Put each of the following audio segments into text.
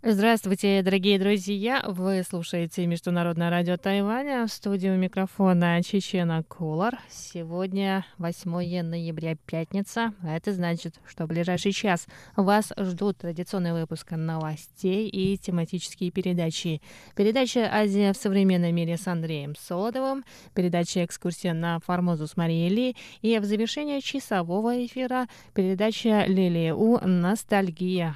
Здравствуйте, дорогие друзья! Вы слушаете Международное радио Тайваня. В студию микрофона Чечена Кулар. Сегодня 8 ноября, пятница. А это значит, что в ближайший час вас ждут традиционный выпуск новостей и тематические передачи. Передача «Азия в современном мире» с Андреем Солодовым, передача «Экскурсия на Формозу» с Марией Ли и в завершение часового эфира передача «Лилия У. Ностальгия».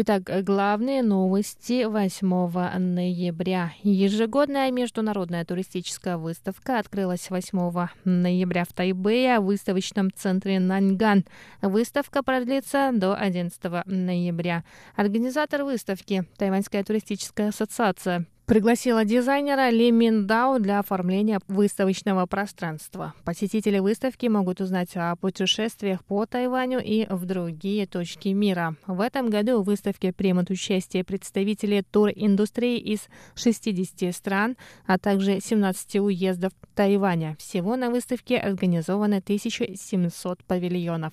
Итак, главные новости 8 ноября. Ежегодная международная туристическая выставка открылась 8 ноября в Тайбэе в выставочном центре Наньган. Выставка продлится до 11 ноября. Организатор выставки – Тайваньская туристическая ассоциация пригласила дизайнера Ли Миндао для оформления выставочного пространства. Посетители выставки могут узнать о путешествиях по Тайваню и в другие точки мира. В этом году в выставке примут участие представители туриндустрии из 60 стран, а также 17 уездов Тайваня. Всего на выставке организовано 1700 павильонов.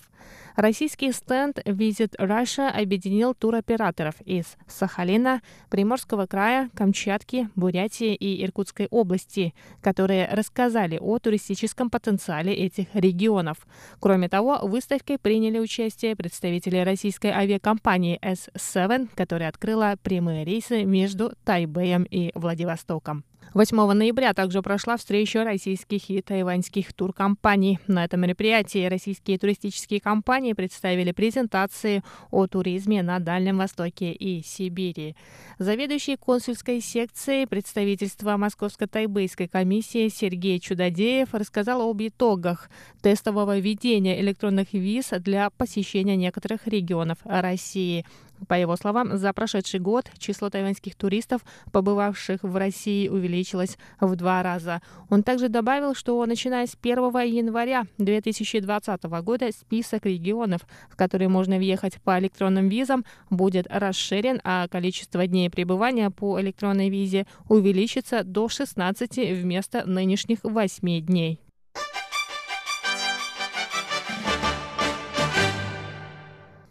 Российский стенд Visit Russia объединил туроператоров из Сахалина, Приморского края, Камчатки, Бурятии и Иркутской области, которые рассказали о туристическом потенциале этих регионов. Кроме того, в выставке приняли участие представители российской авиакомпании S7, которая открыла прямые рейсы между Тайбэем и Владивостоком. 8 ноября также прошла встреча российских и тайваньских туркомпаний. На этом мероприятии российские туристические компании представили презентации о туризме на Дальнем Востоке и Сибири. Заведующий консульской секцией представительства Московско-Тайбэйской комиссии Сергей Чудодеев рассказал об итогах тестового введения электронных виз для посещения некоторых регионов России. По его словам, за прошедший год число тайваньских туристов, побывавших в России, увеличилось в два раза. Он также добавил, что начиная с 1 января 2020 года список регионов, в которые можно въехать по электронным визам, будет расширен, а количество дней пребывания по электронной визе увеличится до 16 вместо нынешних 8 дней.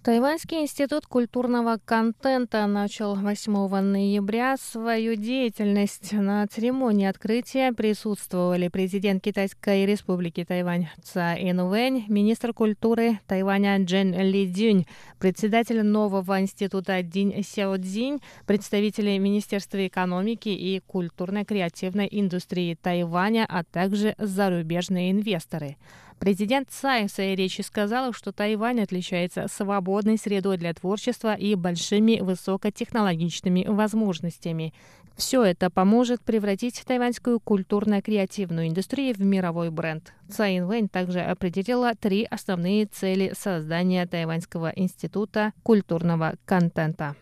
Тайваньский институт культурного контента начал 8 ноября свою деятельность. На церемонии открытия присутствовали президент Китайской республики Тайвань Цай Инвэнь, министр культуры Тайваня Джен Ли Дюнь, председатель нового института Дин Сяо Цзинь, представители Министерства экономики и культурно-креативной индустрии Тайваня, а также зарубежные инвесторы. Президент Цай в своей речи сказал, что Тайвань отличается свободной средой для творчества и большими высокотехнологичными возможностями. Все это поможет превратить тайваньскую культурно-креативную индустрию в мировой бренд. Цай Инвэнь также определила три основные цели создания Тайваньского института культурного контента.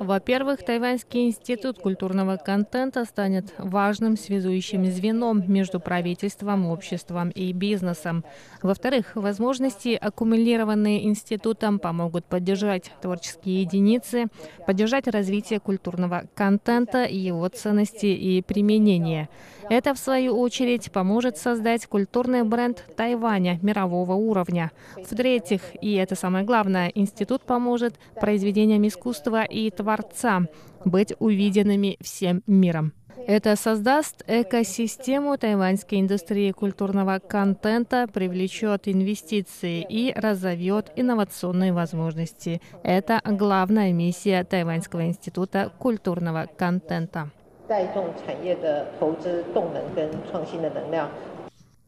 Во-первых, Тайваньский институт культурного контента станет важным связующим звеном между правительством, обществом и бизнесом. Во-вторых, возможности, аккумулированные институтом, помогут поддержать творческие единицы, поддержать развитие культурного контента, его ценности и применения. Это, в свою очередь, поможет создать культурный бренд Тайваня мирового уровня. В-третьих, и это самое главное, институт поможет произведениям искусства искусства и творца быть увиденными всем миром. Это создаст экосистему тайваньской индустрии культурного контента, привлечет инвестиции и разовьет инновационные возможности. Это главная миссия Тайваньского института культурного контента.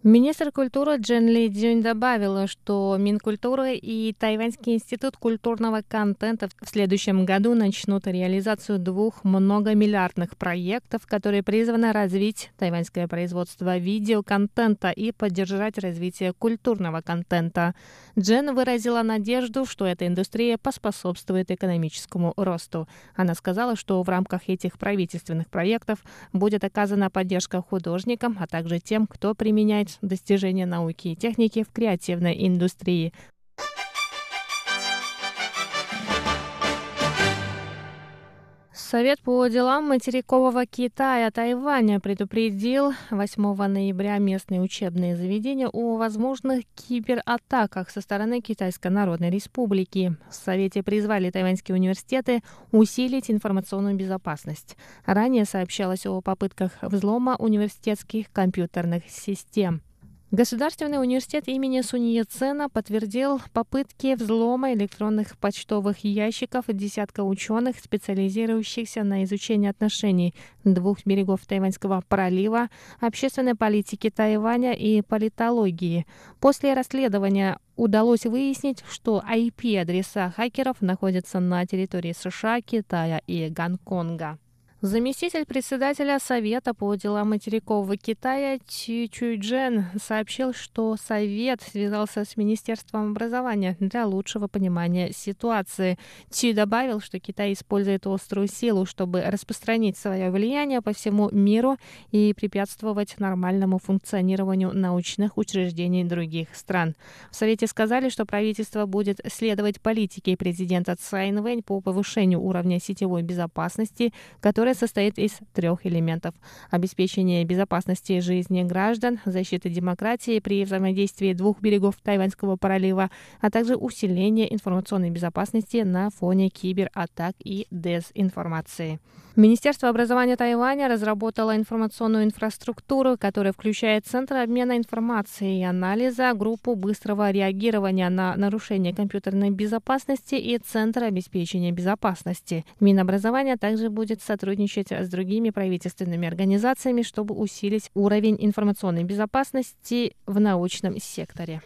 Министр культуры Джен Ли Цзюнь добавила, что Минкультуры и Тайваньский институт культурного контента в следующем году начнут реализацию двух многомиллиардных проектов, которые призваны развить тайваньское производство видеоконтента и поддержать развитие культурного контента. Джен выразила надежду, что эта индустрия поспособствует экономическому росту. Она сказала, что в рамках этих правительственных проектов будет оказана поддержка художникам, а также тем, кто применяет достижения науки и техники в креативной индустрии. Совет по делам материкового Китая Тайваня предупредил 8 ноября местные учебные заведения о возможных кибератаках со стороны Китайской Народной Республики. В Совете призвали тайваньские университеты усилить информационную безопасность. Ранее сообщалось о попытках взлома университетских компьютерных систем. Государственный университет имени Сунье Цена подтвердил попытки взлома электронных почтовых ящиков десятка ученых, специализирующихся на изучении отношений двух берегов Тайваньского пролива, общественной политики Тайваня и политологии. После расследования удалось выяснить, что IP-адреса хакеров находятся на территории США, Китая и Гонконга. Заместитель председателя Совета по делам материкового Китая Чи Чуйджен сообщил, что Совет связался с Министерством образования для лучшего понимания ситуации. Чи добавил, что Китай использует острую силу, чтобы распространить свое влияние по всему миру и препятствовать нормальному функционированию научных учреждений других стран. В Совете сказали, что правительство будет следовать политике президента Цай Инвэнь по повышению уровня сетевой безопасности, которая которая состоит из трех элементов. Обеспечение безопасности жизни граждан, защиты демократии при взаимодействии двух берегов Тайваньского пролива, а также усиление информационной безопасности на фоне кибератак и дезинформации. Министерство образования Тайваня разработало информационную инфраструктуру, которая включает Центр обмена информацией и анализа, группу быстрого реагирования на нарушение компьютерной безопасности и Центр обеспечения безопасности. Минобразование также будет сотрудничать с другими правительственными организациями, чтобы усилить уровень информационной безопасности в научном секторе.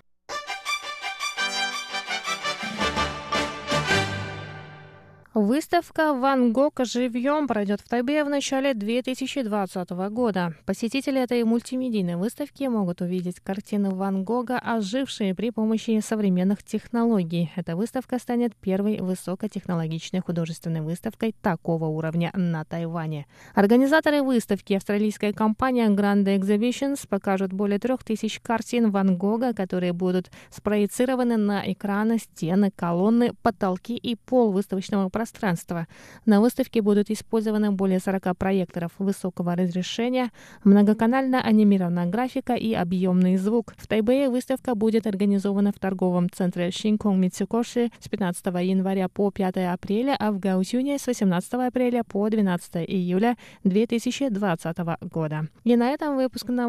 Выставка «Ван Гог живьем» пройдет в Тайбе в начале 2020 года. Посетители этой мультимедийной выставки могут увидеть картины Ван Гога, ожившие при помощи современных технологий. Эта выставка станет первой высокотехнологичной художественной выставкой такого уровня на Тайване. Организаторы выставки, австралийская компания Grande Exhibitions, покажут более трех тысяч картин Ван Гога, которые будут спроецированы на экраны, стены, колонны, потолки и пол выставочного пространства пространства. На выставке будут использованы более 40 проекторов высокого разрешения, многоканальная анимированная графика и объемный звук. В Тайбэе выставка будет организована в торговом центре Шинконг Митсукоши с 15 января по 5 апреля, а в Гаусюне с 18 апреля по 12 июля 2020 года. И на этом выпуск новостей